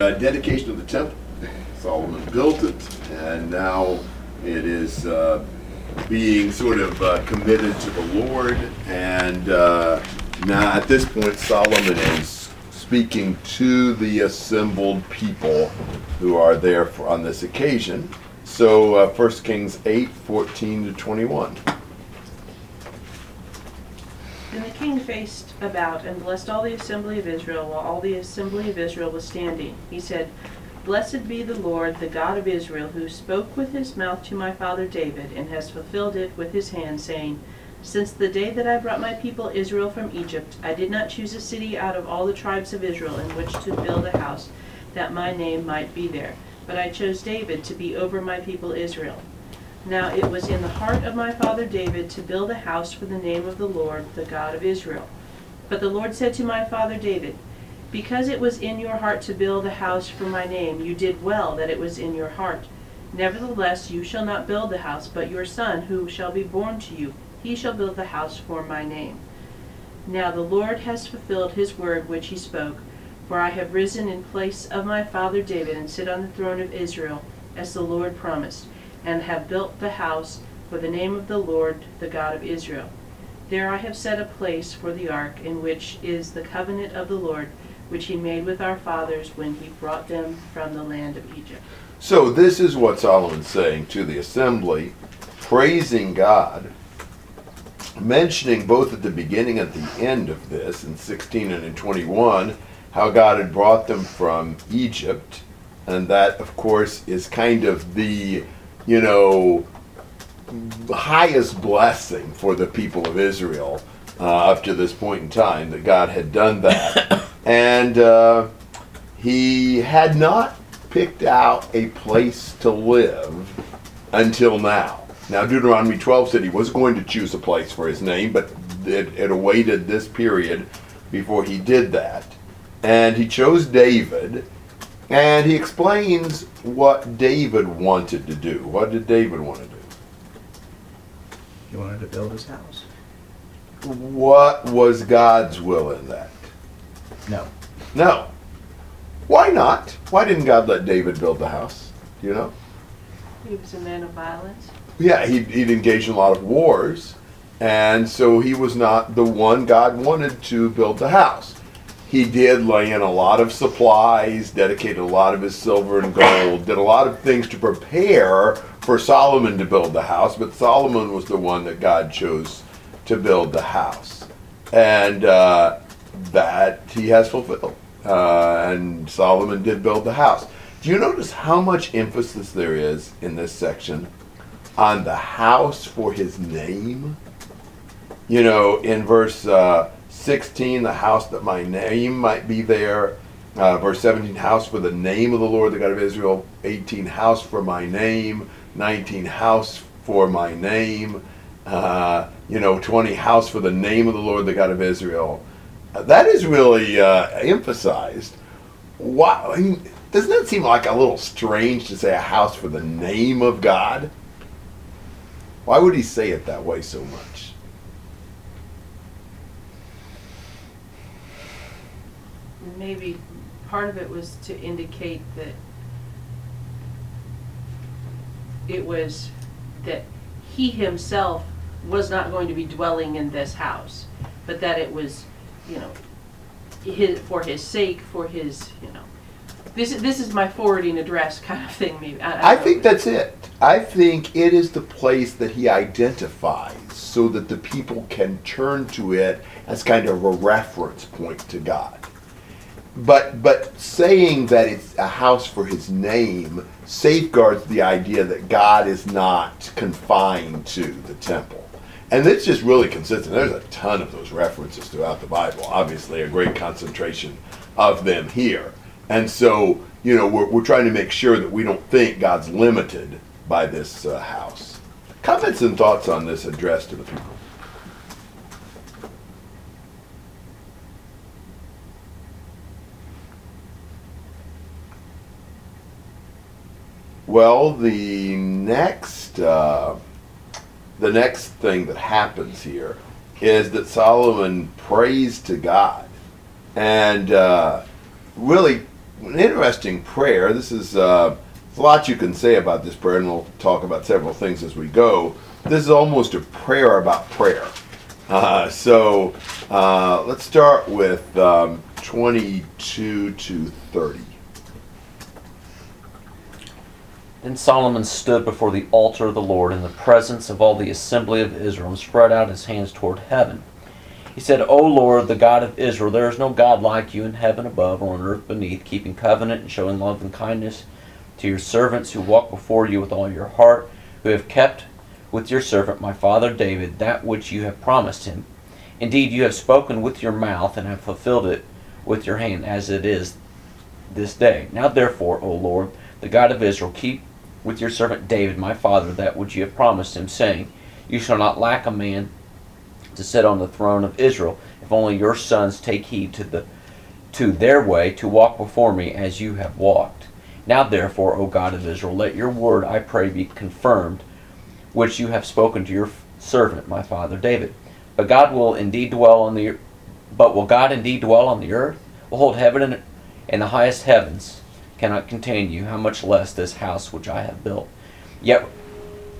Uh, dedication of the temple. Solomon built it, and now it is uh, being sort of uh, committed to the Lord. And uh, now, at this point, Solomon is speaking to the assembled people who are there for, on this occasion. So, uh, 1 Kings 8 14 to 21. And the king faced about and blessed all the assembly of Israel while all the assembly of Israel was standing. He said, Blessed be the Lord, the God of Israel, who spoke with his mouth to my father David, and has fulfilled it with his hand, saying, Since the day that I brought my people Israel from Egypt, I did not choose a city out of all the tribes of Israel in which to build a house, that my name might be there. But I chose David to be over my people Israel. Now it was in the heart of my father David to build a house for the name of the Lord, the God of Israel. But the Lord said to my father David, Because it was in your heart to build a house for my name, you did well that it was in your heart. Nevertheless, you shall not build the house, but your son, who shall be born to you, he shall build the house for my name. Now the Lord has fulfilled his word which he spoke, for I have risen in place of my father David and sit on the throne of Israel, as the Lord promised and have built the house for the name of the Lord, the God of Israel. There I have set a place for the ark, in which is the covenant of the Lord, which he made with our fathers when he brought them from the land of Egypt. So, this is what Solomon's saying to the assembly, praising God, mentioning both at the beginning and the end of this, in 16 and in 21, how God had brought them from Egypt. And that, of course, is kind of the, you know, highest blessing for the people of Israel uh, up to this point in time that God had done that. and uh, he had not picked out a place to live until now. Now, Deuteronomy 12 said he was going to choose a place for his name, but it, it awaited this period before he did that. And he chose David, and he explains what David wanted to do. What did David want to do? He wanted to build his house. What was God's will in that? No. No. Why not? Why didn't God let David build the house? Do you know? He was a man of violence. Yeah, he'd, he'd engaged in a lot of wars, and so he was not the one God wanted to build the house. He did lay in a lot of supplies, dedicated a lot of his silver and gold, did a lot of things to prepare for Solomon to build the house, but Solomon was the one that God chose to build the house. And uh, that he has fulfilled. Uh, and Solomon did build the house. Do you notice how much emphasis there is in this section on the house for his name? You know, in verse uh, 16, the house that my name might be there. Uh, verse 17, house for the name of the Lord, the God of Israel. 18, house for my name. 19, house for my name. Uh, you know, 20, house for the name of the Lord, the God of Israel. Uh, that is really uh, emphasized. Why, I mean, doesn't that seem like a little strange to say a house for the name of God? Why would he say it that way so much? Maybe part of it was to indicate that it was that he himself was not going to be dwelling in this house, but that it was, you know, his, for his sake, for his, you know, this is, this is my forwarding address kind of thing, maybe. I don't think know. that's it. I think it is the place that he identifies so that the people can turn to it as kind of a reference point to God. But but saying that it's a house for his name safeguards the idea that God is not confined to the temple. And it's just really consistent. There's a ton of those references throughout the Bible. Obviously, a great concentration of them here. And so, you know, we're, we're trying to make sure that we don't think God's limited by this uh, house. Comments and thoughts on this addressed to the people? Well, the next uh, the next thing that happens here is that Solomon prays to God and uh, really an interesting prayer. This is uh, a lot you can say about this prayer, and we'll talk about several things as we go. This is almost a prayer about prayer. Uh, so uh, let's start with um, 22 to 30. Then Solomon stood before the altar of the Lord in the presence of all the assembly of Israel and spread out his hands toward heaven. He said, O Lord, the God of Israel, there is no God like you in heaven above or on earth beneath, keeping covenant and showing love and kindness to your servants who walk before you with all your heart, who have kept with your servant my father David that which you have promised him. Indeed, you have spoken with your mouth and have fulfilled it with your hand, as it is this day. Now therefore, O Lord, the God of Israel, keep with your servant David, my father, that which you have promised him, saying, You shall not lack a man to sit on the throne of Israel, if only your sons take heed to the to their way to walk before me as you have walked. Now therefore, O God of Israel, let your word, I pray, be confirmed, which you have spoken to your servant, my father David. But God will indeed dwell on the but will God indeed dwell on the earth? Behold, heaven and, and the highest heavens cannot contain you, how much less this house which I have built. Yet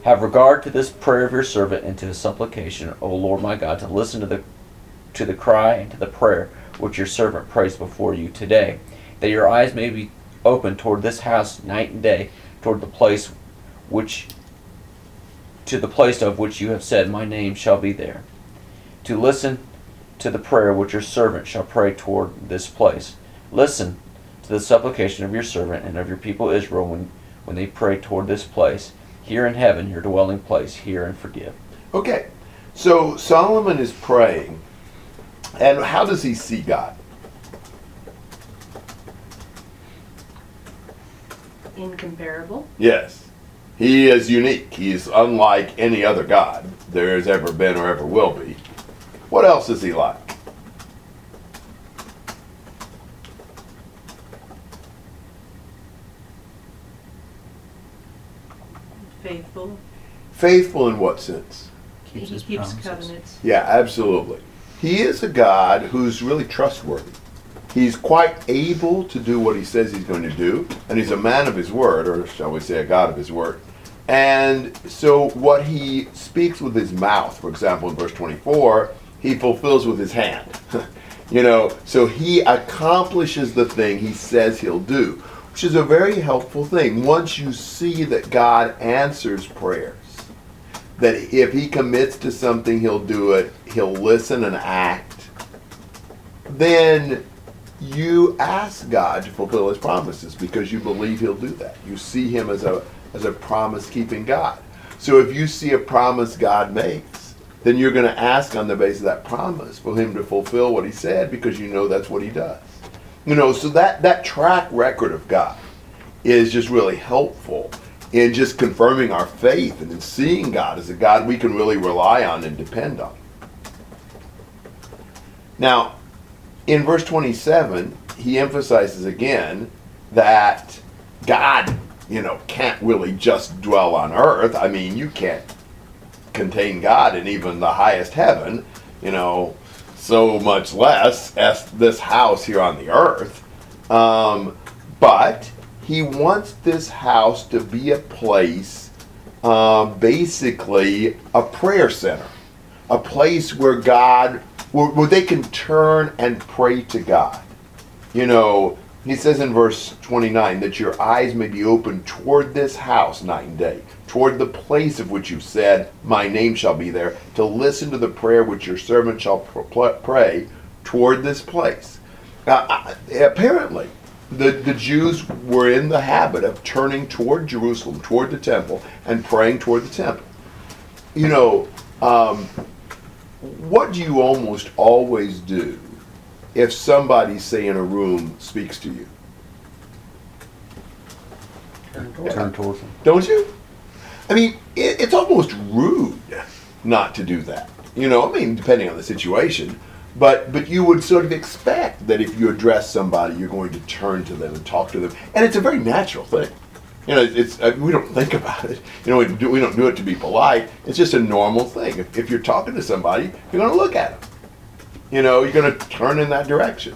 have regard to this prayer of your servant and to his supplication, O Lord my God, to listen to the to the cry and to the prayer which your servant prays before you today, that your eyes may be open toward this house night and day, toward the place which to the place of which you have said, My name shall be there. To listen to the prayer which your servant shall pray toward this place. Listen to the supplication of your servant and of your people Israel when, when they pray toward this place. Hear in heaven, your dwelling place, hear and forgive. Okay, so Solomon is praying, and how does he see God? Incomparable. Yes, he is unique. He is unlike any other God there has ever been or ever will be. What else is he like? Faithful. Faithful in what sense? Keeps he his keeps promises. covenants. Yeah, absolutely. He is a God who's really trustworthy. He's quite able to do what he says he's going to do, and he's a man of his word, or shall we say, a God of his word. And so, what he speaks with his mouth, for example, in verse 24, he fulfills with his hand. you know, so he accomplishes the thing he says he'll do, which is a very helpful thing. Once you see that God answers prayers, that if he commits to something, he'll do it, he'll listen and act, then you ask God to fulfill his promises because you believe he'll do that. You see him as a as a promise keeping God. So if you see a promise God makes, then you're going to ask on the basis of that promise for him to fulfill what he said because you know that's what he does. You know, so that that track record of God is just really helpful in just confirming our faith and in seeing God as a God we can really rely on and depend on. Now, in verse 27, he emphasizes again that God, you know, can't really just dwell on earth. I mean, you can't contain God in even the highest heaven, you know, so much less as this house here on the earth. Um, but he wants this house to be a place, um, basically a prayer center, a place where God, where, where they can turn and pray to God. You know, he says in verse 29 that your eyes may be open toward this house night and day, toward the place of which you said, My name shall be there, to listen to the prayer which your servant shall pray toward this place. Now, apparently, the, the Jews were in the habit of turning toward Jerusalem, toward the temple, and praying toward the temple. You know, um, what do you almost always do if somebody, say, in a room speaks to you? Turn towards him. Don't you? I mean, it, it's almost rude not to do that. You know, I mean, depending on the situation. But but you would sort of expect that if you address somebody, you're going to turn to them and talk to them, and it's a very natural thing. You know, it's uh, we don't think about it. You know, we, do, we don't do it to be polite. It's just a normal thing. If, if you're talking to somebody, you're going to look at them. You know, you're going to turn in that direction.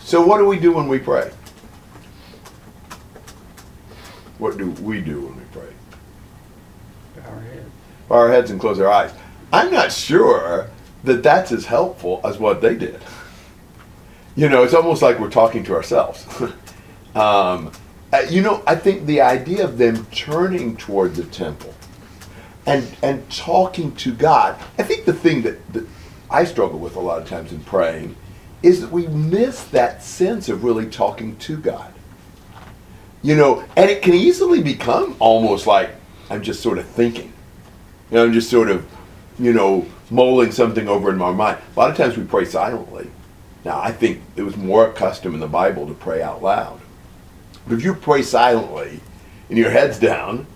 So what do we do when we pray? What do we do when we pray? Bow our head. Bow our heads and close our eyes. I'm not sure that that's as helpful as what they did. You know, it's almost like we're talking to ourselves. um, uh, you know, I think the idea of them turning toward the temple and and talking to God. I think the thing that, that I struggle with a lot of times in praying is that we miss that sense of really talking to God. You know, and it can easily become almost like I'm just sort of thinking. You know, I'm just sort of, you know, mulling something over in my mind. A lot of times we pray silently. Now, I think it was more a custom in the Bible to pray out loud. But if you pray silently and your head's down,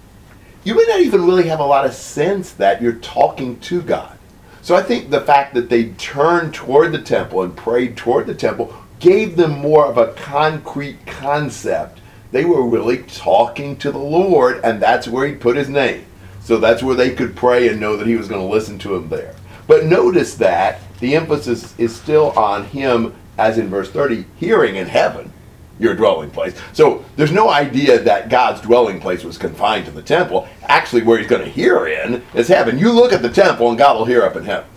you may not even really have a lot of sense that you're talking to God. So I think the fact that they turned toward the temple and prayed toward the temple gave them more of a concrete concept. They were really talking to the Lord, and that's where He put His name. So that's where they could pray and know that He was going to listen to them there. But notice that the emphasis is still on Him, as in verse 30, hearing in heaven your dwelling place. So there's no idea that God's dwelling place was confined to the temple. Actually, where he's going to hear in is heaven. You look at the temple and God will hear up in heaven.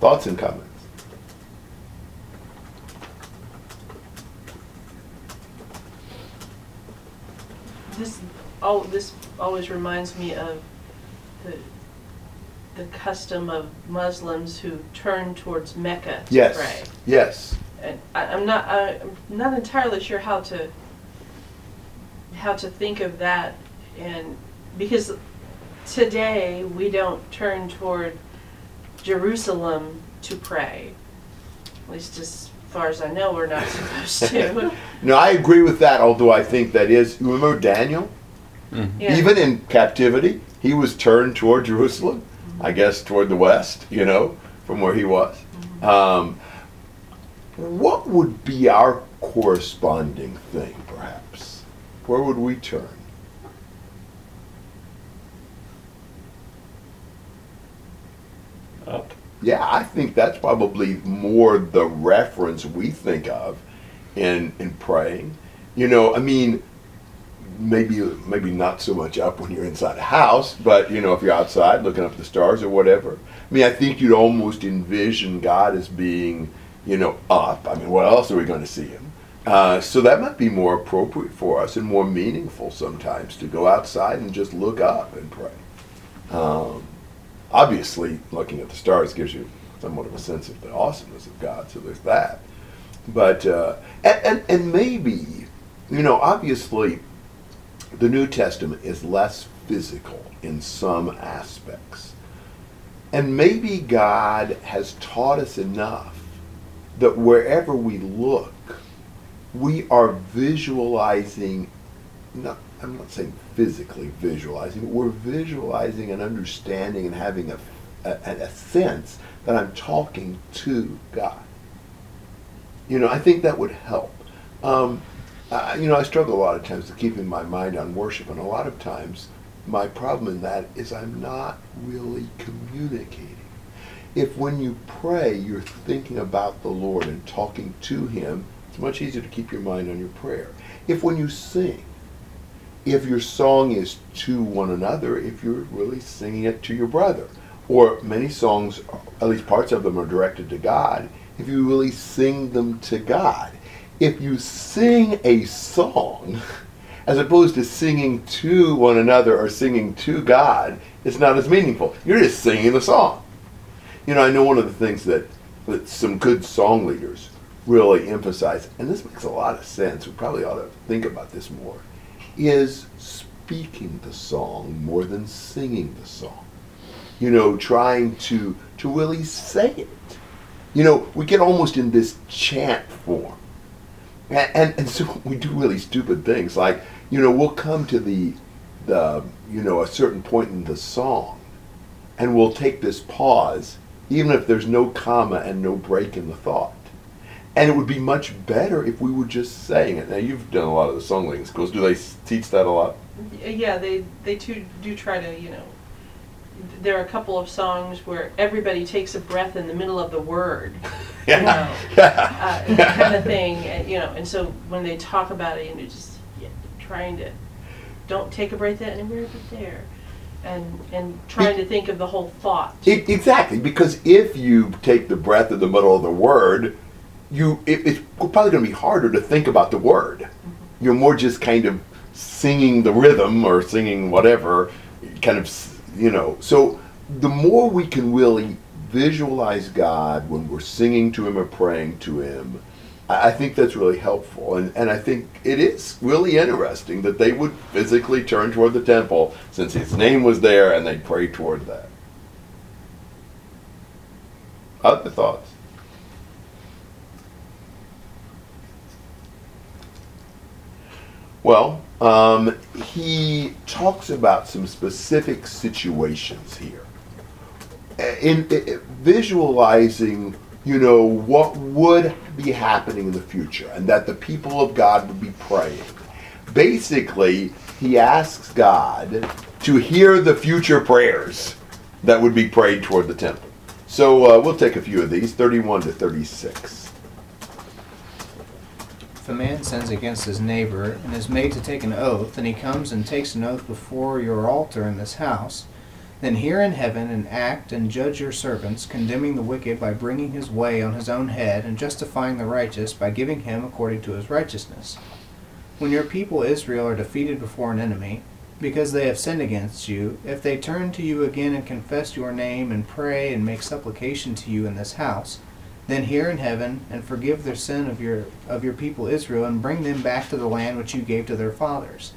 Thoughts and comments? This, oh, this always reminds me of the, the custom of Muslims who turn towards Mecca to Yes. pray. Yes. And I, I'm not, I'm not entirely sure how to, how to think of that, and, because today, we don't turn toward Jerusalem to pray. At least as far as I know, we're not supposed to. No, I agree with that, although I think that is, you remember Daniel? Yeah. Even in captivity, he was turned toward Jerusalem, I mm-hmm. guess toward the west, you know, from where he was. Mm-hmm. Um, what would be our corresponding thing, perhaps? Where would we turn? Up. Yeah, I think that's probably more the reference we think of in in praying. You know, I mean, maybe maybe not so much up when you're inside a house, but you know, if you're outside looking up at the stars or whatever. I mean, I think you'd almost envision God as being, you know, up. I mean, what else are we going to see him? Uh, so that might be more appropriate for us and more meaningful sometimes to go outside and just look up and pray. Um, obviously, looking at the stars gives you somewhat of a sense of the awesomeness of God. So there's that. But uh, and, and and maybe, you know, obviously, the New Testament is less physical in some aspects, and maybe God has taught us enough that wherever we look, we are visualizing. Not, I'm not saying physically visualizing, but we're visualizing and understanding and having a, a, a sense that I'm talking to God. You know, I think that would help. Um, you know, I struggle a lot of times to keeping my mind on worship, and a lot of times my problem in that is I'm not really communicating. If when you pray, you're thinking about the Lord and talking to Him, it's much easier to keep your mind on your prayer. If when you sing, if your song is to one another, if you're really singing it to your brother, or many songs, at least parts of them, are directed to God, if you really sing them to God. If you sing a song, as opposed to singing to one another or singing to God, it's not as meaningful. You're just singing the song. You know, I know one of the things that, that some good song leaders really emphasize, and this makes a lot of sense, we probably ought to think about this more, is speaking the song more than singing the song. You know, trying to to really say it. You know, we get almost in this chant form. And, and, and so we do really stupid things like, you know, we'll come to the, the, you know, a certain point in the song and we'll take this pause, even if there's no comma and no break in the thought. And it would be much better if we were just saying it. Now, you've done a lot of the song leading schools. Do they teach that a lot? Yeah, they they too do try to you know. There are a couple of songs where everybody takes a breath in the middle of the word, you know, uh, that kind of thing, and, you know, and so when they talk about it, you know, just yeah, trying to, don't take a breath in anywhere but there, and, and trying to think of the whole thought. E- exactly, because if you take the breath in the middle of the word, you it, it's probably going to be harder to think about the word. Mm-hmm. You're more just kind of singing the rhythm or singing whatever, kind of you know. So the more we can really visualize God when we're singing to Him or praying to Him, I think that's really helpful, and and I think it is really interesting that they would physically turn toward the temple since His name was there, and they'd pray toward that. Other thoughts? Well, um, he talks about some specific situations here. In, in visualizing, you know, what would be happening in the future and that the people of God would be praying. Basically, he asks God to hear the future prayers that would be prayed toward the temple. So uh, we'll take a few of these 31 to 36. If a man sins against his neighbor and is made to take an oath, and he comes and takes an oath before your altar in this house, then hear in heaven and act and judge your servants, condemning the wicked by bringing his way on his own head, and justifying the righteous by giving him according to his righteousness. When your people Israel are defeated before an enemy, because they have sinned against you, if they turn to you again and confess your name and pray and make supplication to you in this house, then hear in heaven and forgive their sin of your of your people Israel and bring them back to the land which you gave to their fathers.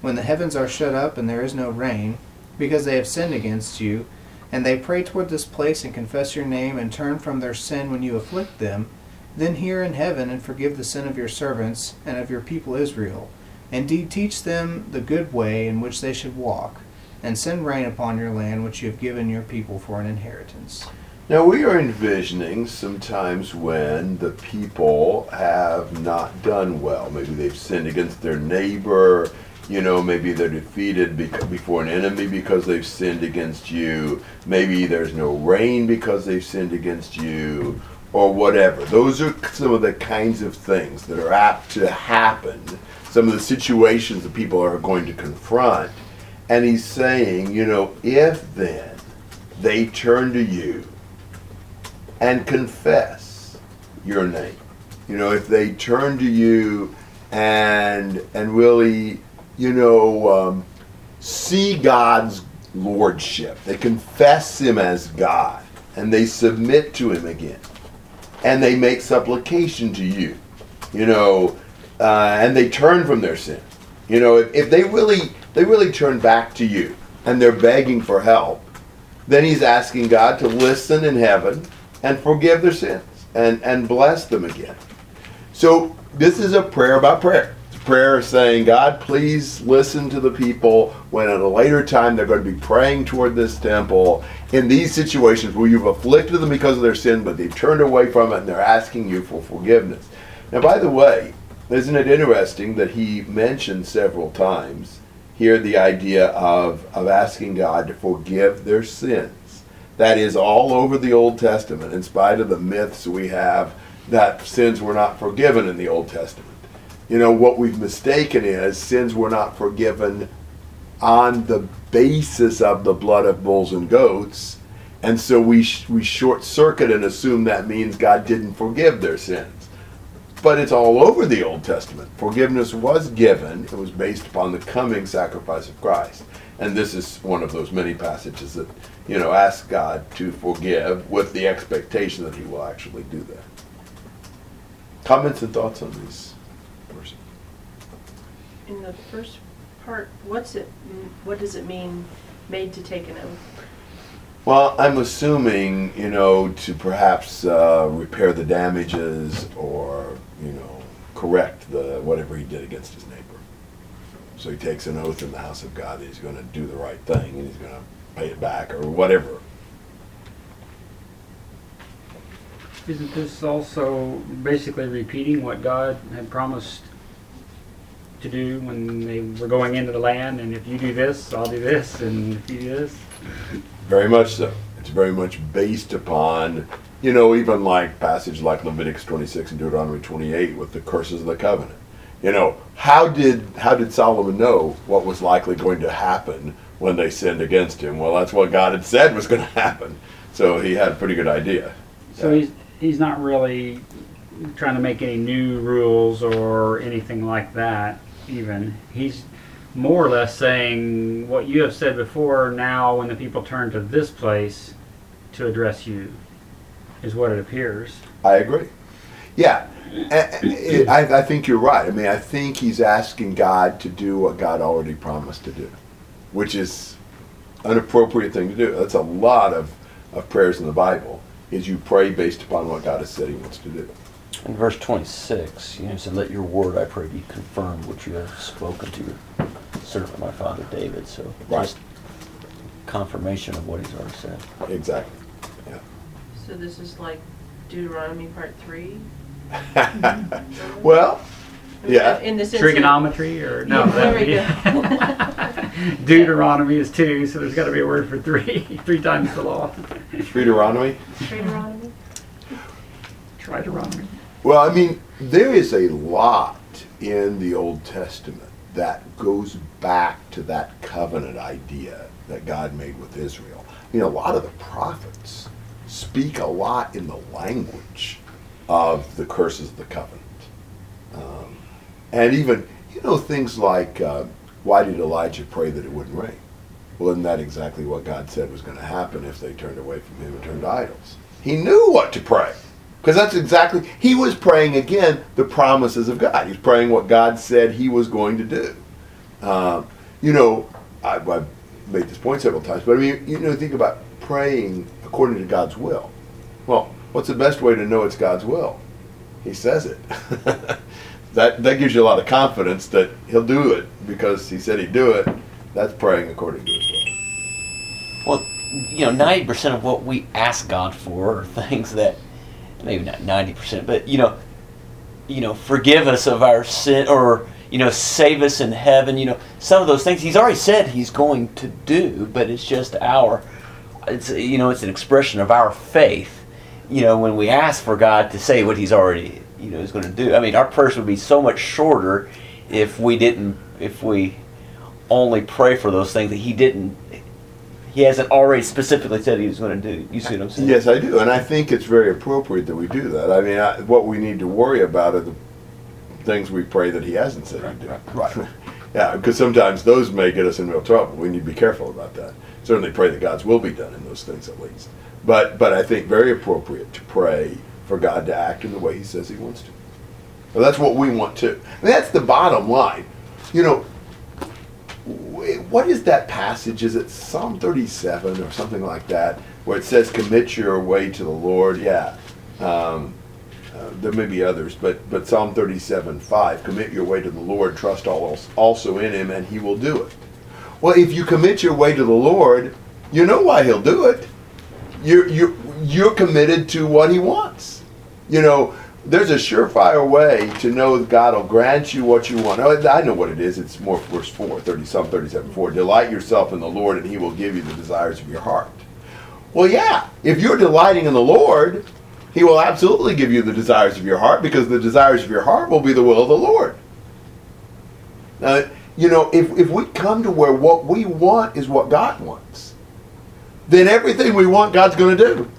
When the heavens are shut up and there is no rain, because they have sinned against you, and they pray toward this place and confess your name and turn from their sin when you afflict them, then hear in heaven and forgive the sin of your servants and of your people Israel. Indeed, teach them the good way in which they should walk, and send rain upon your land which you have given your people for an inheritance. Now we are envisioning sometimes when the people have not done well. Maybe they've sinned against their neighbor. You know, maybe they're defeated before an enemy because they've sinned against you. Maybe there's no rain because they've sinned against you, or whatever. Those are some of the kinds of things that are apt to happen. Some of the situations that people are going to confront. And he's saying, you know, if then they turn to you and confess your name. You know, if they turn to you and and really, you know, um, see God's lordship, they confess Him as God, and they submit to Him again, and they make supplication to you, you know, uh, and they turn from their sin. You know, if, if they really they really turn back to you and they're begging for help, then He's asking God to listen in heaven and forgive their sins and, and bless them again. So this is a prayer about prayer. Prayer saying, God, please listen to the people when at a later time they're going to be praying toward this temple in these situations where you've afflicted them because of their sin, but they've turned away from it and they're asking you for forgiveness. Now, by the way, isn't it interesting that he mentioned several times here the idea of, of asking God to forgive their sins? that is all over the Old Testament, in spite of the myths we have that sins were not forgiven in the Old Testament. You know, what we've mistaken is sins were not forgiven on the basis of the blood of bulls and goats. And so we, sh- we short circuit and assume that means God didn't forgive their sins. But it's all over the Old Testament. Forgiveness was given, it was based upon the coming sacrifice of Christ. And this is one of those many passages that, you know, ask God to forgive with the expectation that He will actually do that. Comments and thoughts on these? In the first part, what's it, what does it mean, made to take an oath? Well, I'm assuming, you know, to perhaps uh, repair the damages or, you know, correct the whatever he did against his neighbor. So he takes an oath in the house of God that he's going to do the right thing and he's going to pay it back or whatever. Isn't this also basically repeating what God had promised to do when they were going into the land? And if you do this, I'll do this, and if you do this, Very much so. It's very much based upon You know, even like passage like Leviticus 26 and Deuteronomy 28 with the curses of the covenant. You know, how did how did Solomon know what was likely going to happen when they sinned against him? Well, that's what God had said was going to happen. So he had a pretty good idea. So he's he's not really trying to make any new rules or anything like that. Even he's more or less saying what you have said before. Now, when the people turn to this place to address you, is what it appears. I agree. Yeah, I think you're right. I mean, I think he's asking God to do what God already promised to do, which is an appropriate thing to do. That's a lot of, of prayers in the Bible. Is you pray based upon what God has said He wants to do. In verse 26, you know, it said, Let your word, I pray, be confirmed, which you have spoken to your servant, my father David. So Right. just confirmation of what he's already said. Exactly. Yeah. So this is like Deuteronomy part three? well, yeah. In the sense that- Trigonometry or no? Yeah, there that we would be- Deuteronomy is two, so there's got to be a word for three. Three times the law. Deuteronomy. Deuteronomy? Try Triteronomy. Well, I mean, there is a lot in the Old Testament that goes back to that covenant idea that God made with Israel. I mean, a lot of the prophets speak a lot in the language of the curses of the covenant. Um, and even, you know, things like, uh, why did Elijah pray that it wouldn't rain? Well, isn't that exactly what God said was going to happen if they turned away from Him and turned to idols? He knew what to pray. Because that's exactly, he was praying again the promises of God. He's praying what God said he was going to do. Um, you know, I, I've made this point several times, but I mean, you know, think about praying according to God's will. Well, what's the best way to know it's God's will? He says it. that, that gives you a lot of confidence that he'll do it because he said he'd do it. That's praying according to his will. Well, you know, ninety percent of what we ask God for are things that maybe not ninety percent, but you know, you know, forgive us of our sin or you know, save us in heaven. You know, some of those things He's already said He's going to do, but it's just our, it's you know, it's an expression of our faith. You know, when we ask for God to say what He's already you know is going to do. I mean, our prayers would be so much shorter if we didn't if we only pray for those things that He didn't he hasn't already specifically said he was going to do. You see what I'm saying? Yes, I do, and I think it's very appropriate that we do that. I mean, I, what we need to worry about are the things we pray that He hasn't said He'd do. Right. yeah, because sometimes those may get us in real trouble. We need to be careful about that. Certainly, pray that God's will be done in those things at least. But but I think very appropriate to pray for God to act in the way He says He wants to. Well, that's what we want too. I mean, that's the bottom line. You know, wh- what is that passage? Is it Psalm 37 or something like that, where it says, "Commit your way to the Lord"? Yeah. Um, uh, there may be others, but but Psalm 37, 5, commit your way to the Lord, trust al- also in Him, and He will do it. Well, if you commit your way to the Lord, you know why He'll do it. You're you're you're committed to what He wants. You know, there's a surefire way to know that God will grant you what you want. Oh, I know what it is. It's more verse 4, 30, Psalm 37, 4. Delight yourself in the Lord, and He will give you the desires of your heart. Well, yeah, if you're delighting in the Lord, He will absolutely give you the desires of your heart because the desires of your heart will be the will of the Lord. Now, you know, if, if we come to where what we want is what God wants, then everything we want, God's going to do.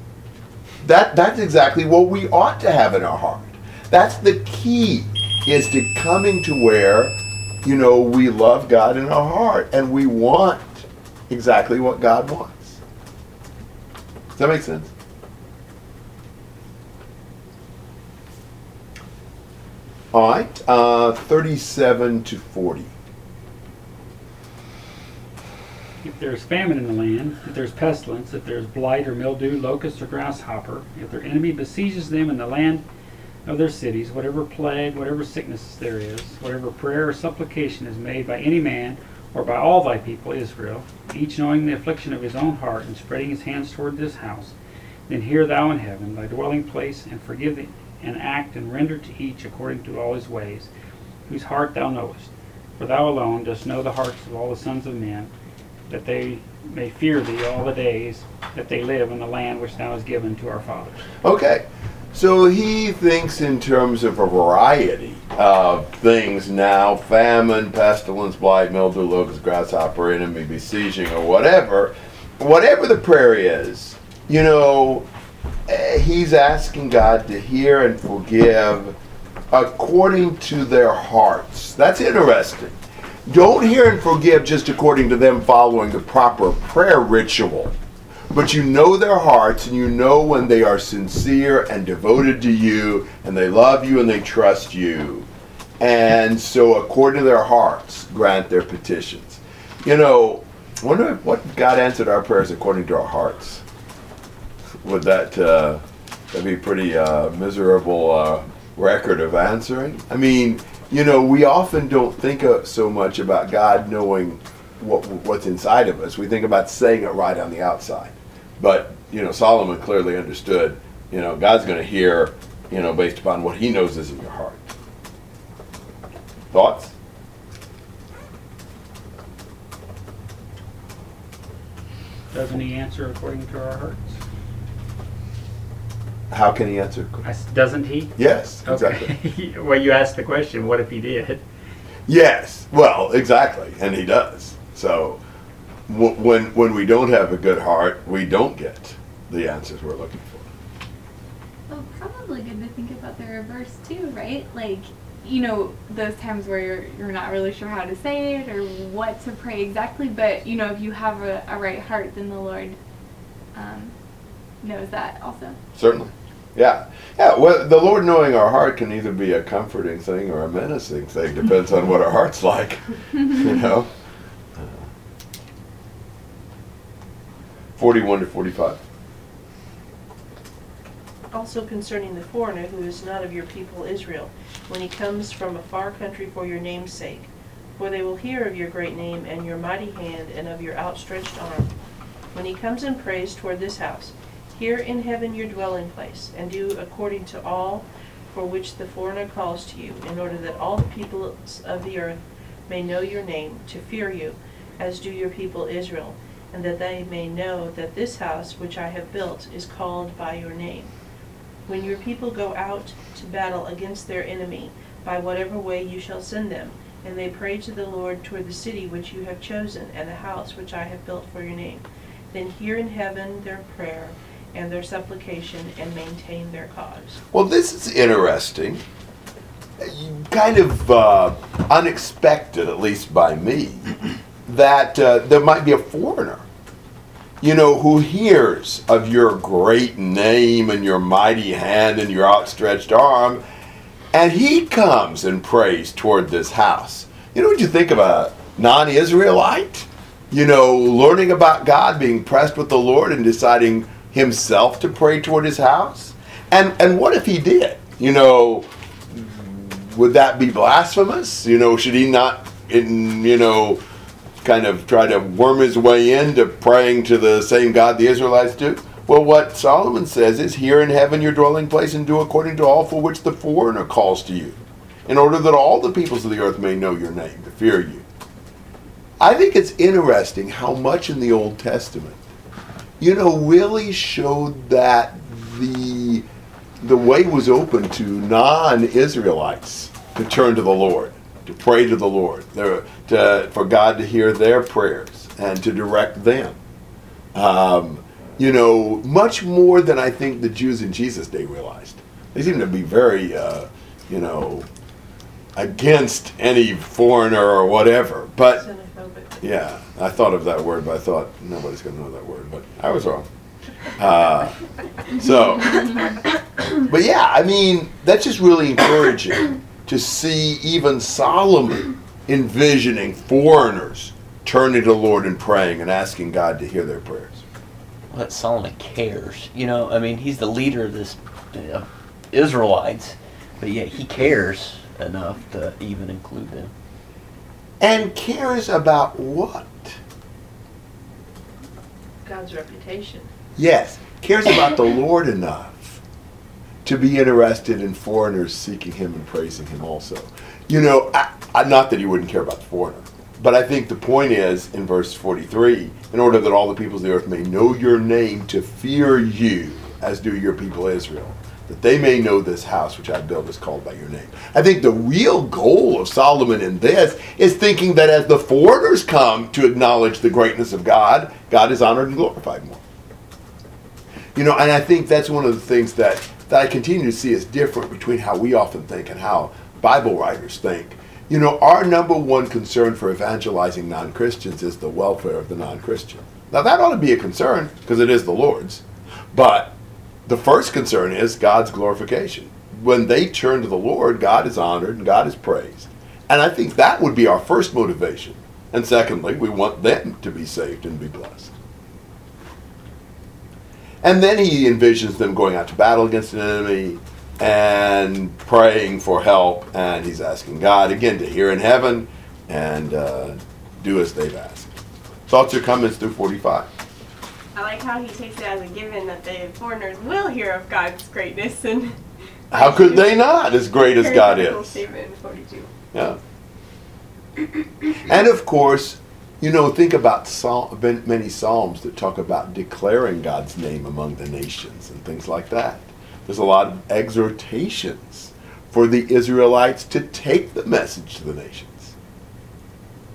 That, that's exactly what we ought to have in our heart. That's the key, is to coming to where, you know, we love God in our heart and we want exactly what God wants. Does that make sense? All right, uh, 37 to 40. If there's famine in the land, if there's pestilence, if there's blight or mildew, locust or grasshopper, if their enemy besieges them in the land of their cities, whatever plague, whatever sickness there is, whatever prayer or supplication is made by any man or by all thy people Israel, each knowing the affliction of his own heart and spreading his hands toward this house, then hear thou in heaven thy dwelling place and forgive the, and act and render to each according to all his ways, whose heart thou knowest. For thou alone dost know the hearts of all the sons of men, that they may fear thee all the days that they live in the land which thou hast given to our fathers. Okay. So he thinks in terms of a variety of things now famine, pestilence, blight, mildew, locust, grasshopper, enemy besieging, or whatever. Whatever the prayer is, you know, eh, he's asking God to hear and forgive according to their hearts. That's interesting. Don't hear and forgive just according to them following the proper prayer ritual. But you know their hearts and you know when they are sincere and devoted to you and they love you and they trust you. And so, according to their hearts, grant their petitions. You know, wonder if- what God answered our prayers according to our hearts. Would that uh, that'd be a pretty uh, miserable uh, record of answering? I mean, you know, we often don't think uh, so much about God knowing what what's inside of us. We think about saying it right on the outside. But you know, Solomon clearly understood. You know, God's going to hear. You know, based upon what He knows is in your heart. Thoughts? Doesn't he answer according to our hearts? How can He answer? I s- Doesn't he? Yes, exactly. Okay. well, you asked the question, what if he did? Yes, well, exactly, and He does. So, w- when when we don't have a good heart, we don't get the answers we're looking for. Well, probably good to think about the reverse too, right? Like, you know, those times where you're, you're not really sure how to say it or what to pray exactly, but, you know, if you have a, a right heart, then the Lord um, knows that also. Certainly. Yeah. Yeah. Well, the Lord knowing our heart can either be a comforting thing or a menacing thing. Depends on what our heart's like. you know? 41 to 45. Also concerning the foreigner who is not of your people Israel, when he comes from a far country for your name's sake. For they will hear of your great name and your mighty hand and of your outstretched arm. When he comes and prays toward this house, hear in heaven your dwelling place, and do according to all for which the foreigner calls to you, in order that all the peoples of the earth may know your name, to fear you, as do your people Israel, and that they may know that this house which I have built is called by your name. When your people go out to battle against their enemy, by whatever way you shall send them, and they pray to the Lord toward the city which you have chosen, and the house which I have built for your name, then hear in heaven their prayer and their supplication, and maintain their cause. Well, this is interesting. Kind of uh, unexpected, at least by me, that uh, there might be a foreigner, you know, who hears of your great name and your mighty hand and your outstretched arm, and he comes and prays toward this house. You know what you think of a non Israelite? You know, learning about God, being pressed with the Lord, and deciding himself to pray toward his house? And and what if he did? You know, would that be blasphemous? You know, should he not, in, you know, kind of try to worm his way into praying to the same God the Israelites do? Well, what Solomon says is, "Hear in heaven your dwelling place, and do according to all for which the foreigner calls to you, in order that all the peoples of the earth may know your name, to fear you." I think it's interesting how much in the Old Testament, you know, really showed that the the way was open to non-Israelites to turn to the Lord, to pray to the Lord, their- to, for God to hear their prayers and to direct them. Um, you know, much more than I think the Jews in Jesus' day realized. They seem to be very, uh, you know, against any foreigner or whatever. But. Yeah, I thought of that word, but I thought nobody's going to know that word. But I was wrong. Uh, so, but yeah, I mean, that's just really encouraging to see even Solomon envisioning foreigners turning to the Lord and praying and asking God to hear their prayers. That Solomon cares. You know, I mean, he's the leader of this uh, Israelites, but yet he cares enough to even include them. And cares about what? God's reputation. Yes, cares about the Lord enough to be interested in foreigners seeking Him and praising Him also. You know, I, I, not that He wouldn't care about the foreigner, but I think the point is in verse 43 in order that all the peoples of the earth may know your name to fear you, as do your people Israel, that they may know this house which I built is called by your name. I think the real goal of Solomon in this is thinking that as the foreigners come to acknowledge the greatness of God, God is honored and glorified more. You know, and I think that's one of the things that, that I continue to see is different between how we often think and how Bible writers think. You know, our number one concern for evangelizing non Christians is the welfare of the non Christian. Now, that ought to be a concern because it is the Lord's. But the first concern is God's glorification. When they turn to the Lord, God is honored and God is praised. And I think that would be our first motivation. And secondly, we want them to be saved and be blessed. And then he envisions them going out to battle against an enemy and praying for help. And he's asking God again to hear in heaven and uh, do as they've asked. Thoughts or comments through 45? I like how he takes it as a given that the foreigners will hear of God's greatness and. How could they not, as great as God is? Statement 42. Yeah. And of course, you know, think about psalm, many psalms that talk about declaring God's name among the nations and things like that. There's a lot of exhortations for the Israelites to take the message to the nations.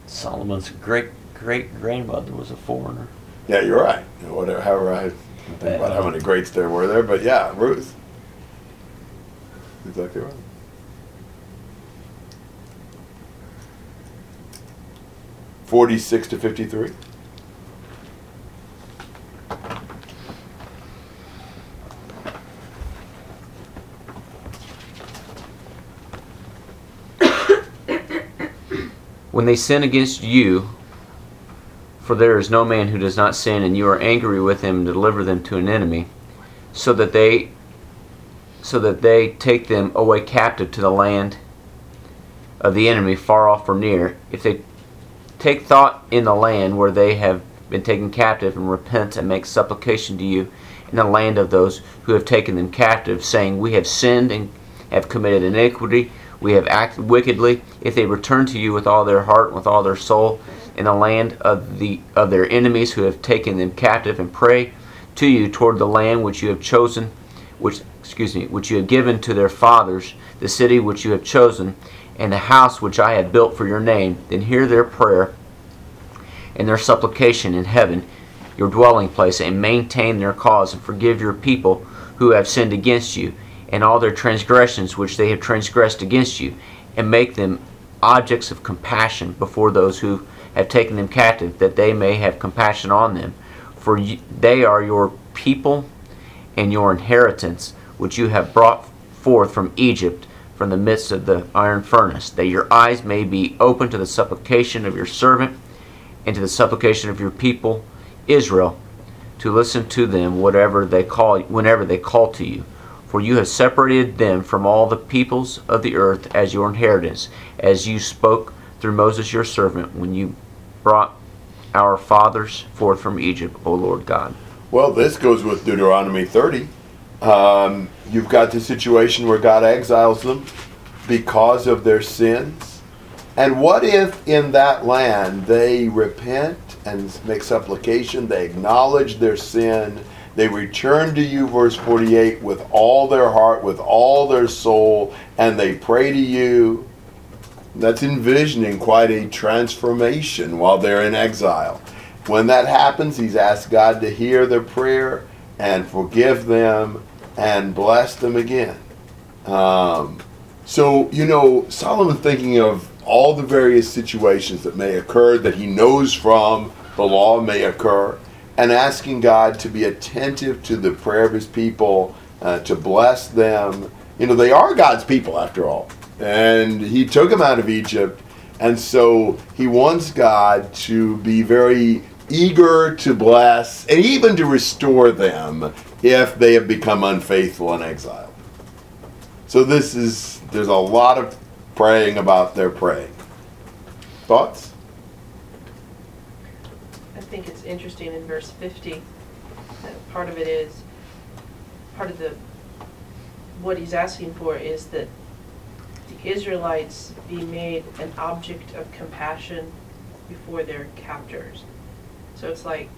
Solomon's great great grandmother was a foreigner. Yeah, you're right. You know, whatever, however, I think about how many greats there were there, but yeah, Ruth. Exactly right. Forty-six to fifty-three. When they sin against you, for there is no man who does not sin, and you are angry with him and deliver them to an enemy, so that they so that they take them away captive to the land of the enemy, far off or near. If they take thought in the land where they have been taken captive, and repent and make supplication to you in the land of those who have taken them captive, saying, We have sinned and have committed iniquity, we have acted wickedly. If they return to you with all their heart and with all their soul in the land of the of their enemies who have taken them captive, and pray to you toward the land which you have chosen, which excuse me, which you have given to their fathers, the city which you have chosen, and the house which I have built for your name, then hear their prayer and their supplication in heaven, your dwelling place, and maintain their cause, and forgive your people who have sinned against you, and all their transgressions which they have transgressed against you, and make them objects of compassion before those who have taken them captive, that they may have compassion on them. For they are your people and your inheritance, which you have brought forth from Egypt, from the midst of the iron furnace, that your eyes may be open to the supplication of your servant and to the supplication of your people Israel, to listen to them whatever they call whenever they call to you. For you have separated them from all the peoples of the earth as your inheritance, as you spoke through Moses your servant when you brought our fathers forth from Egypt, O Lord God. Well, this goes with Deuteronomy 30. Um, you've got the situation where God exiles them because of their sins. And what if in that land they repent and make supplication, they acknowledge their sin, they return to you, verse 48, with all their heart, with all their soul, and they pray to you? That's envisioning quite a transformation while they're in exile. When that happens, he's asked God to hear their prayer and forgive them and bless them again. Um, so, you know, Solomon thinking of all the various situations that may occur that he knows from the law may occur, and asking God to be attentive to the prayer of his people, uh, to bless them. You know, they are God's people after all. And he took them out of Egypt, and so he wants God to be very eager to bless and even to restore them if they have become unfaithful and exiled. So this is there's a lot of praying about their praying. Thoughts? I think it's interesting in verse 50 that part of it is part of the what he's asking for is that the Israelites be made an object of compassion before their captors. So it's like,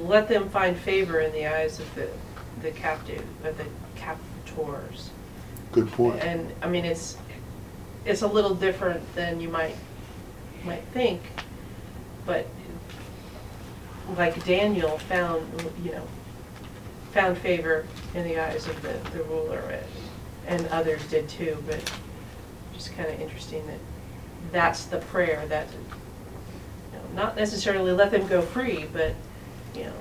let them find favor in the eyes of the, the captive, of the captors. Good point. And, I mean, it's, it's a little different than you might, might think, but like Daniel found, you know, found favor in the eyes of the, the ruler, and, and others did too, but just kind of interesting that that's the prayer, that, you know, not necessarily let them go free, but, you know,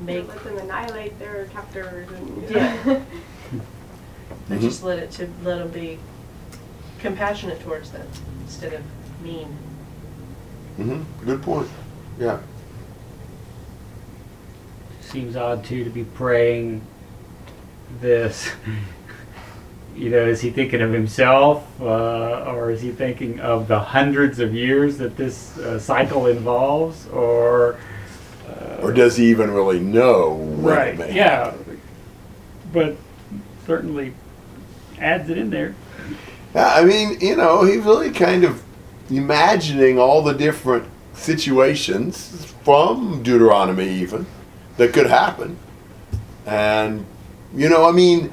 make, Let them annihilate their captors and. Yeah. but just let it to, let them be compassionate towards them instead of mean. Mm-hmm. Good point. Yeah. Seems odd too to be praying this. You know, is he thinking of himself, uh, or is he thinking of the hundreds of years that this uh, cycle involves, or? Uh, Or does he even really know right? Yeah, but certainly adds it in there. Yeah, I mean, you know, he's really kind of imagining all the different situations from Deuteronomy, even that could happen. And, you know, I mean,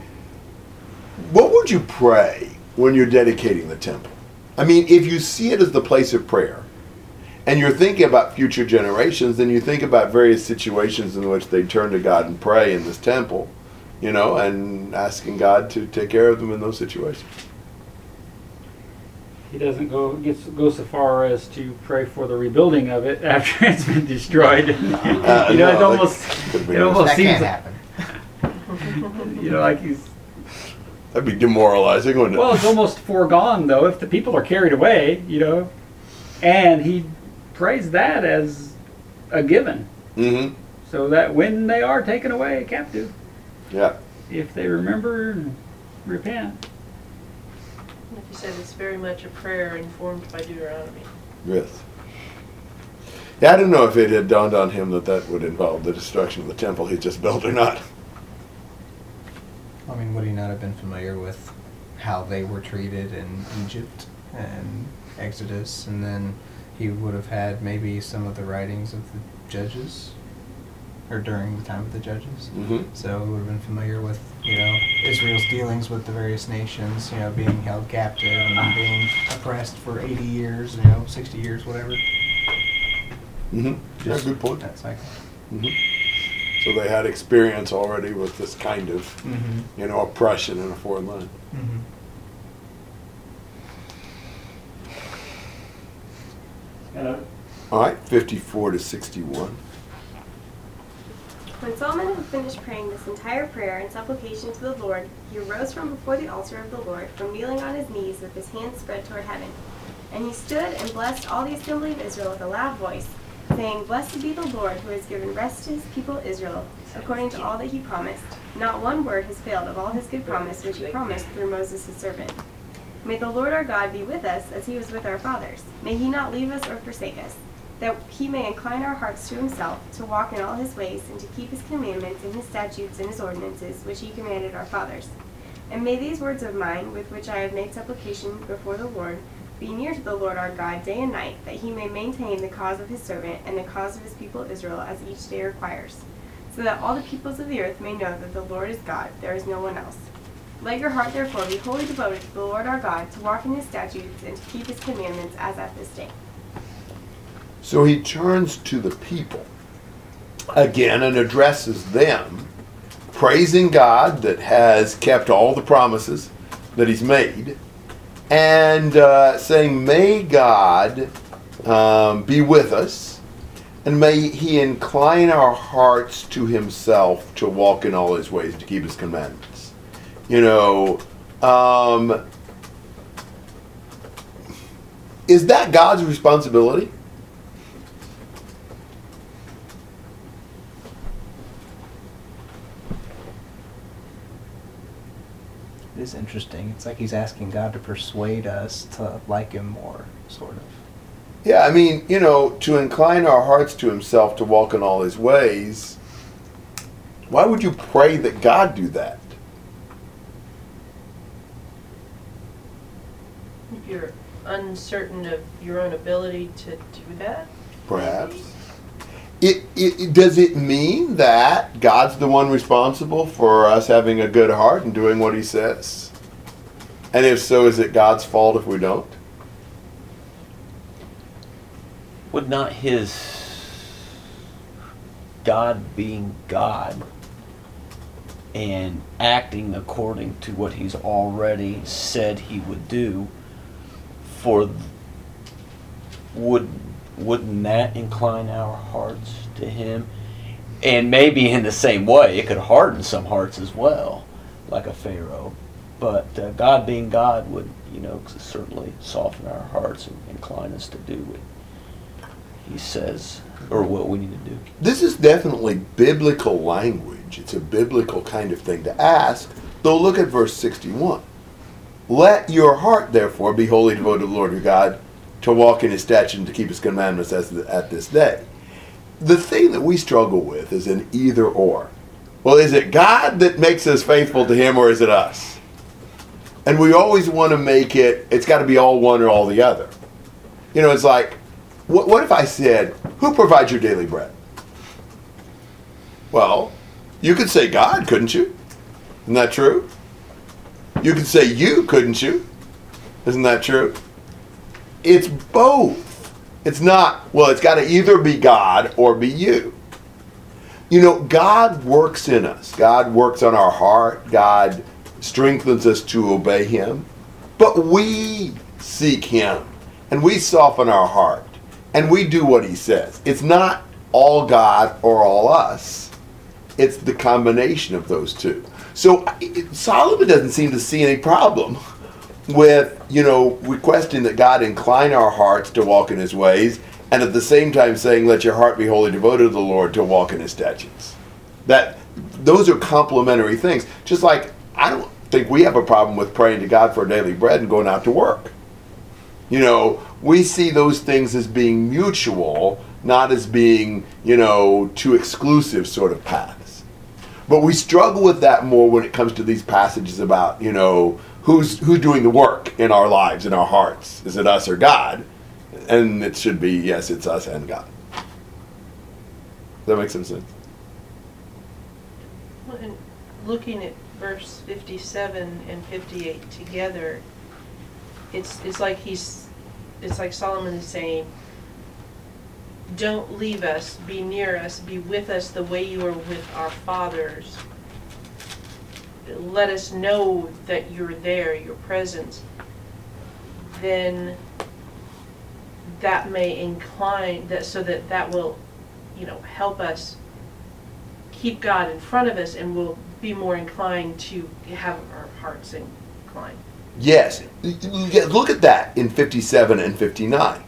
what would you pray when you're dedicating the temple? I mean, if you see it as the place of prayer and you're thinking about future generations, then you think about various situations in which they turn to God and pray in this temple, you know, and asking God to take care of them in those situations. He doesn't go gets go so far as to pray for the rebuilding of it after it's been destroyed. you know, Uh, it almost it almost That seems can't like, happen. you know like he's That'd be demoralizing, wouldn't it? well, it's almost foregone though if the people are carried away, you know, and he prays that as a given, mm-hmm. so that when they are taken away captive, Yeah. if they remember and repent, Like you said, it's very much a prayer informed by Deuteronomy. Yes. Yeah, I don't know if it had dawned on him that that would involve the destruction of the temple he just built or not. I mean, would he not have been familiar with how they were treated in Egypt and Exodus, and then he would have had maybe some of the writings of the judges, or during the time of the judges. Mm-hmm. So he would have been familiar with, you know, Israel's dealings with the various nations, you know, being held captive and being oppressed for 80 years, you know, 60 years, whatever. Mm-hmm. That's a good point. That cycle. hmm So they had experience already with this kind of, Mm-hmm. you know, oppression in a foreign land. Mm-hmm. uh, All right, 54 to 61. When Solomon had finished praying this entire prayer and supplication to the Lord, he arose from before the altar of the Lord, from kneeling on his knees with his hands spread toward heaven. And he stood and blessed all the assembly of Israel with a loud voice, saying, Blessed be the Lord who has given rest to his people Israel, according to all that he promised. Not one word has failed of all his good promise which he promised through Moses his servant. May the Lord our God be with us as he was with our fathers. May he not leave us or forsake us, that he may incline our hearts to himself, to walk in all his ways, and to keep his commandments and his statutes and his ordinances, which he commanded our fathers. And may these words of mine, with which I have made supplication before the Lord, be near to the Lord our God day and night, that he may maintain the cause of his servant and the cause of his people Israel as each day requires, so that all the peoples of the earth may know that the Lord is God, there is no one else. Let your heart therefore be wholly devoted to the Lord our God, to walk in his statutes and to keep his commandments as at this day. So he turns to the people again and addresses them, praising God that has kept all the promises that he's made, and uh, saying, May God um, be with us, and may he incline our hearts to himself to walk in all his ways, to keep his commandments. You know, um, is that God's responsibility? Is interesting. It's like he's asking God to persuade us to like him more, sort of. Yeah, I mean, you know, to incline our hearts to Himself to walk in all His ways. Why would you pray that God do that? If you're uncertain of your own ability to do that? Perhaps. It, it, it- does it mean that God's the one responsible for us having a good heart and doing what He says? And if so, is it God's fault if we don't? Would not his God being God and acting according to what he's already said he would do for would wouldn't that incline our hearts to him and maybe in the same way it could harden some hearts as well like a pharaoh but uh, god being god would you know certainly soften our hearts and incline us to do what he says or what we need to do This is definitely biblical language. It's a biblical kind of thing to ask. Though look at verse 61. Let your heart, therefore, be wholly devoted to the Lord your God, to walk in his statutes and to keep his commandments as at this day. The thing that we struggle with is an either or. Well, is it God that makes us faithful to him or is it us? And we always want to make it, it's got to be all one or all the other. You know, it's like, what, what if I said, Who provides your daily bread? Well, you could say God, couldn't you? Isn't that true? You could say you, couldn't you? Isn't that true? It's both. It's not, well, it's got to either be God or be you. You know, God works in us, God works on our heart, God strengthens us to obey Him. But we seek Him and we soften our heart and we do what He says. It's not all God or all us, it's the combination of those two. So Solomon doesn't seem to see any problem with, you know, requesting that God incline our hearts to walk in His ways and at the same time saying, let your heart be wholly devoted to the Lord to walk in His statutes. That those are complementary things. Just like I don't think we have a problem with praying to God for daily bread and going out to work. You know, we see those things as being mutual, not as being, you know, two exclusive sort of paths. But we struggle with that more when it comes to these passages about, you know, who's who's doing the work in our lives, in our hearts. Is it us or God? And it should be, yes, it's us and God. Does that make some sense? Well, looking at verse 57 and 58 together, it's it's like he's it's like Solomon is saying, "Don't leave us, be near us, be with us the way you were with our fathers. Let us know that you're there, your presence." Then that may incline that so that that will, you know, help us keep God in front of us and we'll be more inclined to have our hearts inclined. Yes. Look at that in 57 and 59.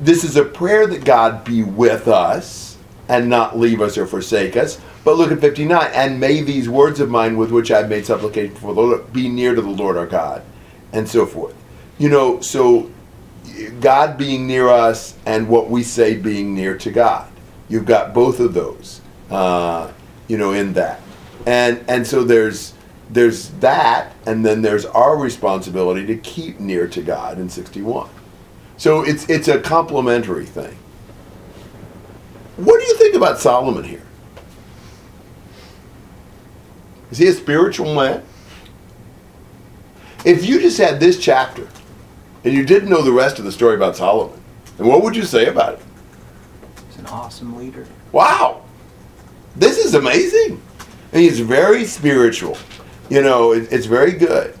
This is a prayer that God be with us and not leave us or forsake us. But look at 59. And may these words of mine with which I've made supplication for the Lord be near to the Lord our God, and so forth. You know, so God being near us and what we say being near to God. You've got both of those, uh, you know, in that. And and so there's there's that, and then there's our responsibility to keep near to God in 61. So it's it's a complementary thing. What do you think about Solomon here? Is he a spiritual man? If you just had this chapter and you didn't know the rest of the story about Solomon, then what would you say about it? He's an awesome leader. Wow, this is amazing. And he's very spiritual. You know, it, it's very good.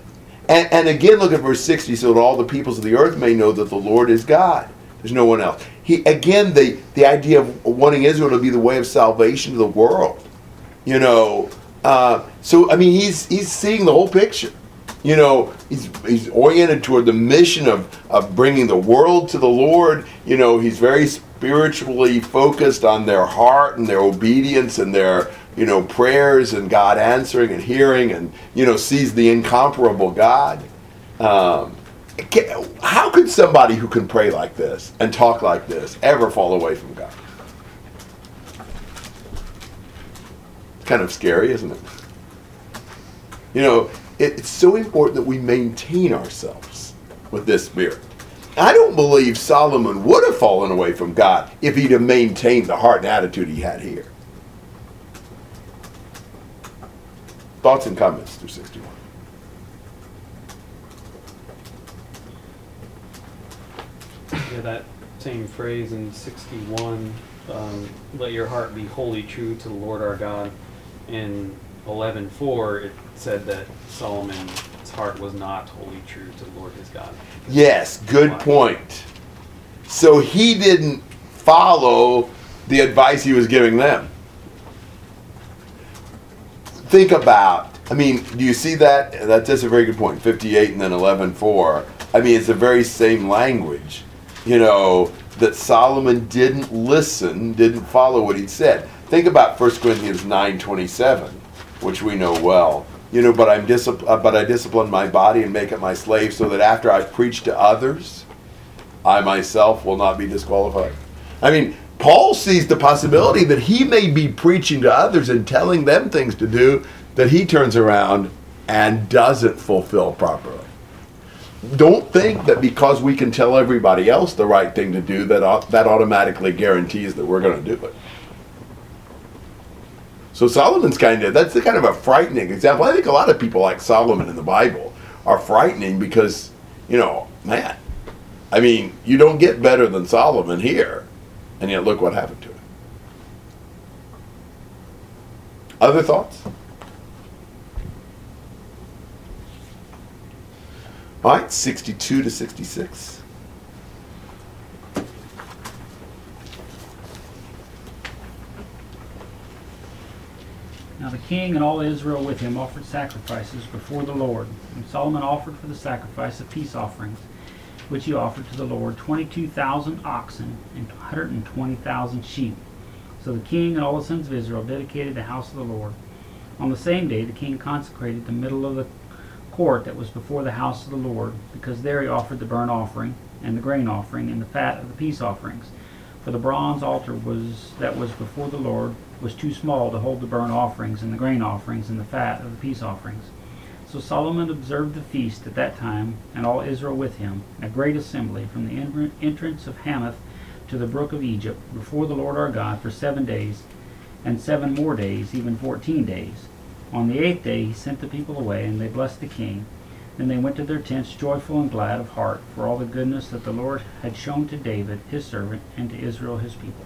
And, and again, look at verse 60 so that all the peoples of the earth may know that the Lord is God. There's no one else. He Again, the, the idea of wanting Israel to be the way of salvation to the world. You know, uh, so, I mean, he's, he's seeing the whole picture. You know, he's, he's oriented toward the mission of, of bringing the world to the Lord. You know, he's very spiritually focused on their heart and their obedience and their, you know, prayers and God answering and hearing and, you know, sees the incomparable God. Um, how could somebody who can pray like this and talk like this ever fall away from God? It's kind of scary, isn't it? You know, it, it's so important that we maintain ourselves with this spirit. I don't believe Solomon would have fallen away from God if he'd have maintained the heart and attitude he had here. Thoughts and comments through 61. Yeah, that same phrase in 61, um, let your heart be wholly true to the Lord our God. In 11.4, it said that Solomon's heart was not wholly true to the Lord his God. Yes, good point. So he didn't follow the advice he was giving them. Think about, I mean, do you see that? That's just a very good point. 58 and then 11.4. I mean, it's the very same language, you know, that Solomon didn't listen, didn't follow what he'd said. Think about 1 Corinthians 9.27, which we know well. You know, but I'm discipl- uh, but I discipline my body and make it my slave, so that after I've preached to others, I myself will not be disqualified. I mean, Paul sees the possibility that he may be preaching to others and telling them things to do that he turns around and doesn't fulfill properly. Don't think that because we can tell everybody else the right thing to do, that that automatically guarantees that we're going to do it. So Solomon's kind of that's the kind of a frightening example. I think a lot of people like Solomon in the Bible are frightening because, you know, man, I mean, you don't get better than Solomon here, and yet look what happened to him. Other thoughts? All right, 62 to 66. Now the king and all Israel with him offered sacrifices before the Lord. And Solomon offered for the sacrifice of peace offerings, which he offered to the Lord, 22,000 oxen and 120,000 sheep. So the king and all the sons of Israel dedicated the house of the Lord. On the same day, the king consecrated the middle of the court that was before the house of the Lord, because there he offered the burnt offering and the grain offering and the fat of the peace offerings. For the bronze altar was that was before the Lord was too small to hold the burnt offerings and the grain offerings and the fat of the peace offerings. So Solomon observed the feast at that time, and all Israel with him, a great assembly from the entrance of Hamath to the brook of Egypt, before the Lord our God for seven days, and seven more days, even fourteen days. On the eighth day he sent the people away, and they blessed the king. Then they went to their tents joyful and glad of heart for all the goodness that the Lord had shown to David his servant and to Israel his people.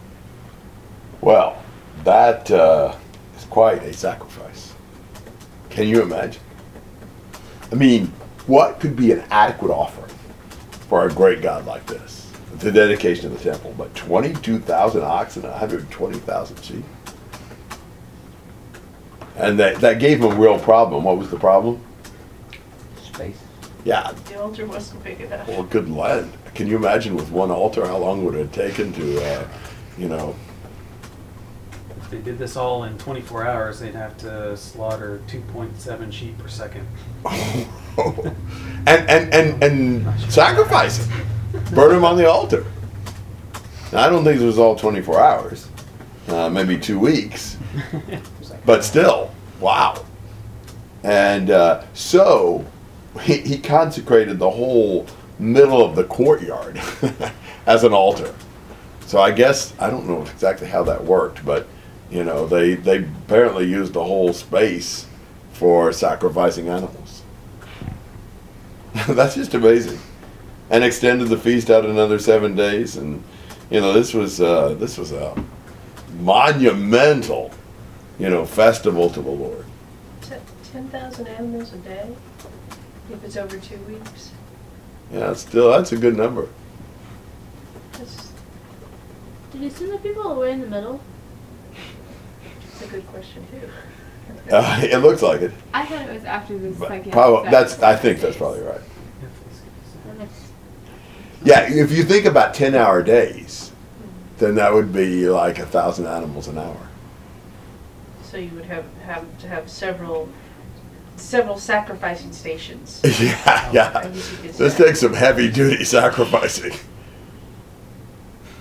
Well, that uh, is quite a sacrifice. Can you imagine? I mean, what could be an adequate offering for a great God like this? The dedication of the temple, but 22,000 oxen, and 120,000 sheep. And that, that gave him a real problem. What was the problem? Space. Yeah, The altar wasn't big enough. well, good land. Can you imagine with one altar how long would it have taken to, uh, you know, If they did this all in 24 hours, they'd have to slaughter 2.7 sheep per second. and and and and sacrifice him, burn him on the altar. Now, I don't think it was all 24 hours, uh, maybe two weeks, but still, wow. And uh, so he, he consecrated the whole middle of the courtyard as an altar. So I guess I don't know exactly how that worked, but you know they they apparently used the whole space for sacrificing animals. That's just amazing. And extended the feast out another seven days, and you know this was uh, this was a monumental, you know, festival to the Lord. Ten thousand animals a day, if it's over two weeks. Yeah, still that's a good number. That's, Did you send the people away in the middle? that's a good question too. Uh, it looks like it, I thought it was after the but second. probably set that's I think that's probably right. That makes Yeah, if you think about ten-hour days, then that would be like a thousand animals an hour. So you would have, have to have several, several sacrificing stations. yeah, I yeah. guess you could This say. takes some heavy-duty sacrificing.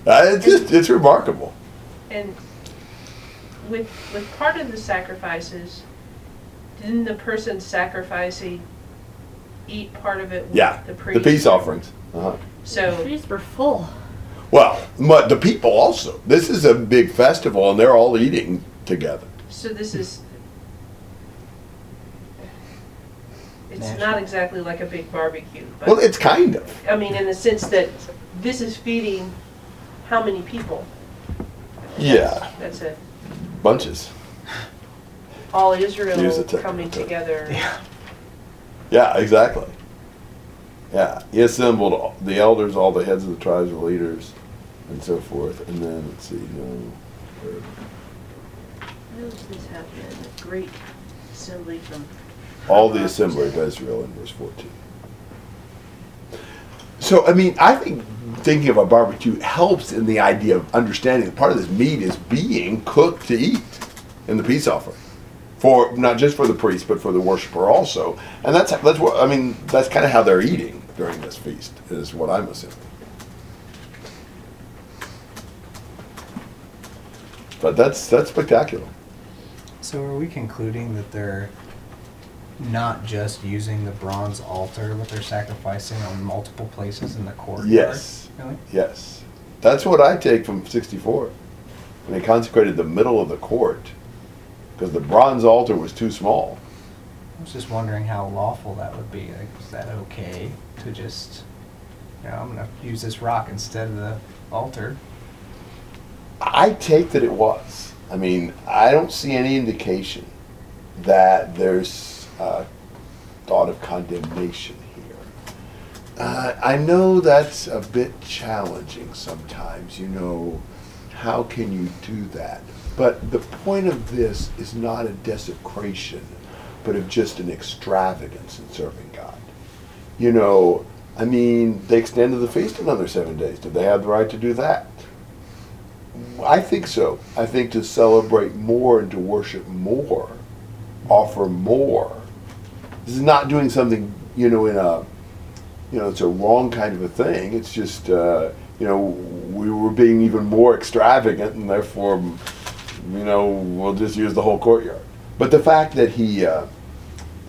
Uh, it's just it's remarkable. And with, with part of the sacrifices, didn't the person sacrificing eat part of it with Yeah, the the priest? peace offerings. Uh-huh. So Feasts were full. Well, but the people also. This is a big festival, and they're all eating together. So this is. It's National. not exactly like a big barbecue, but Well, it's kind of. I mean, in the sense that this is feeding how many people? Yeah, That's it. bunches. All Use Israel the technical coming term. together. Yeah, exactly. Yeah, he assembled all- the elders, all the heads of the tribes, the leaders, and so forth. And then let's see, no. Where- Where was this great assembly from. all the assembly of Israel in verse 14. So, I mean, I think thinking of a barbecue helps in the idea of understanding that part of this meat is being cooked to eat in the peace offering. For not just for the priest, but for the worshiper also. And that's that's what I mean, that's kind of how they're eating during this feast, is what I'm assuming. But that's that's spectacular. So are we concluding that they're not just using the bronze altar, but they're sacrificing on multiple places in the courtyard? Yes. Really? Yes. That's what I take from 64. When they consecrated the middle of the court, because the bronze altar was too small. I was just wondering how lawful that would be. Like, is that okay to just, you know, I'm gonna use this rock instead of the altar? I take that it was. I mean, I don't see any indication that there's uh, thought of condemnation here. Uh, I know that's a bit challenging sometimes, you know, how can you do that? But the point of this is not a desecration, but of just an extravagance in serving God. You know, I mean, they extended the feast another seven days. Did they have the right to do that? I think so. I think to celebrate more and to worship more, offer more. This is not doing something, you know, in a, you know, it's a wrong kind of a thing. It's just, uh, you know, we were being even more extravagant, and therefore, you know, we'll just use the whole courtyard. But the fact that he, uh,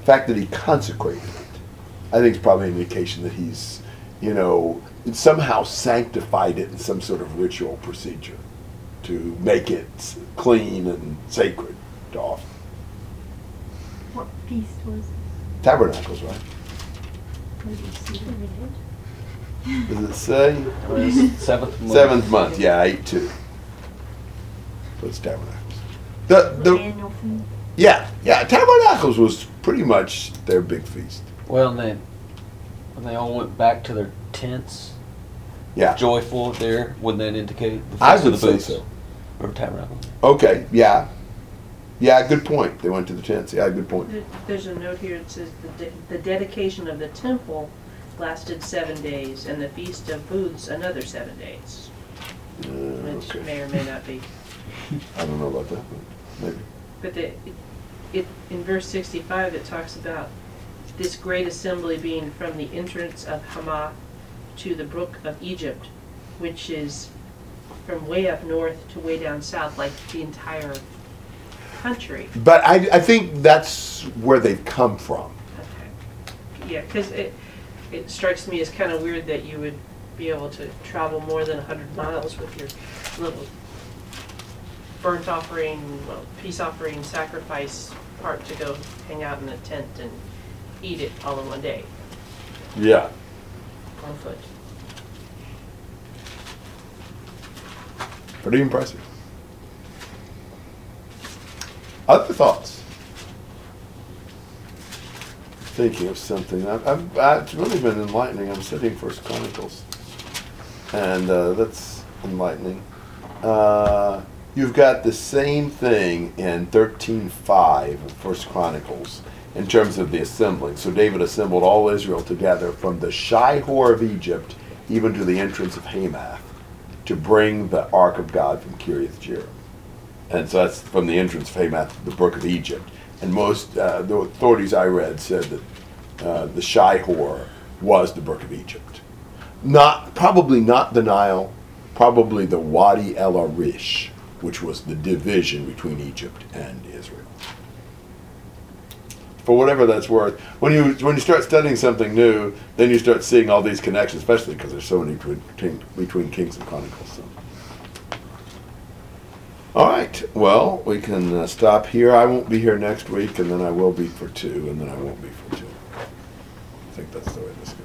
fact that he consecrated it, I think is probably an indication that he's, you know, somehow sanctified it in some sort of ritual procedure to make it clean and sacred to offer. What feast was this? Tabernacles, right? was it? Does it say? It was seventh month. Seventh month, yeah, eight two. So it's tabernacles. The, the, annual feast. yeah, yeah, tabernacles was pretty much their big feast. Well, and then when they all went back to their tents, Yeah. joyful there, wouldn't that indicate the I feast would of the say booths so. Or tabernacle? Okay, yeah. Yeah, good point. They went to the tents. Yeah, good point. There- There's a note here that says the, de- the dedication of the temple lasted seven days and the feast of booths another seven days, Uh, which okay. may or may not be. I don't know about that, but maybe. But the, it, in verse sixty-five, it talks about this great assembly being from the entrance of Hamath to the brook of Egypt, which is from way up north to way down south, like the entire country. But I, I think that's where they've come from. Okay. Yeah, because it, it strikes me as kind of weird that you would be able to travel more than hundred miles with your little burnt offering, well, peace offering, sacrifice part to go hang out in a tent and eat it all in one day, Yeah. on foot. Pretty impressive. Other thoughts? Thinking of something. I've, I've, it's really been enlightening. I'm studying First Chronicles, and uh, that's enlightening. Uh, you've got the same thing in 13:5 of First Chronicles in terms of the assembling. So David assembled all Israel together from the Shihor of Egypt even to the entrance of Hamath to bring the ark of God from Kiriath Jearim. And so that's from the entrance of Hamath to the brook of Egypt. And most, uh, the authorities I read said that uh, the Shihor was the brook of Egypt. Not, probably not the Nile, probably the Wadi El Arish, which was the division between Egypt and. For whatever that's worth. When you when you start studying something new, then you start seeing all these connections, especially because there's so many between, between Kings and Chronicles. So. All right. Well, we can uh, stop here. I won't be here next week, and then I will be for two, and then I won't be for two. I think that's the way this goes.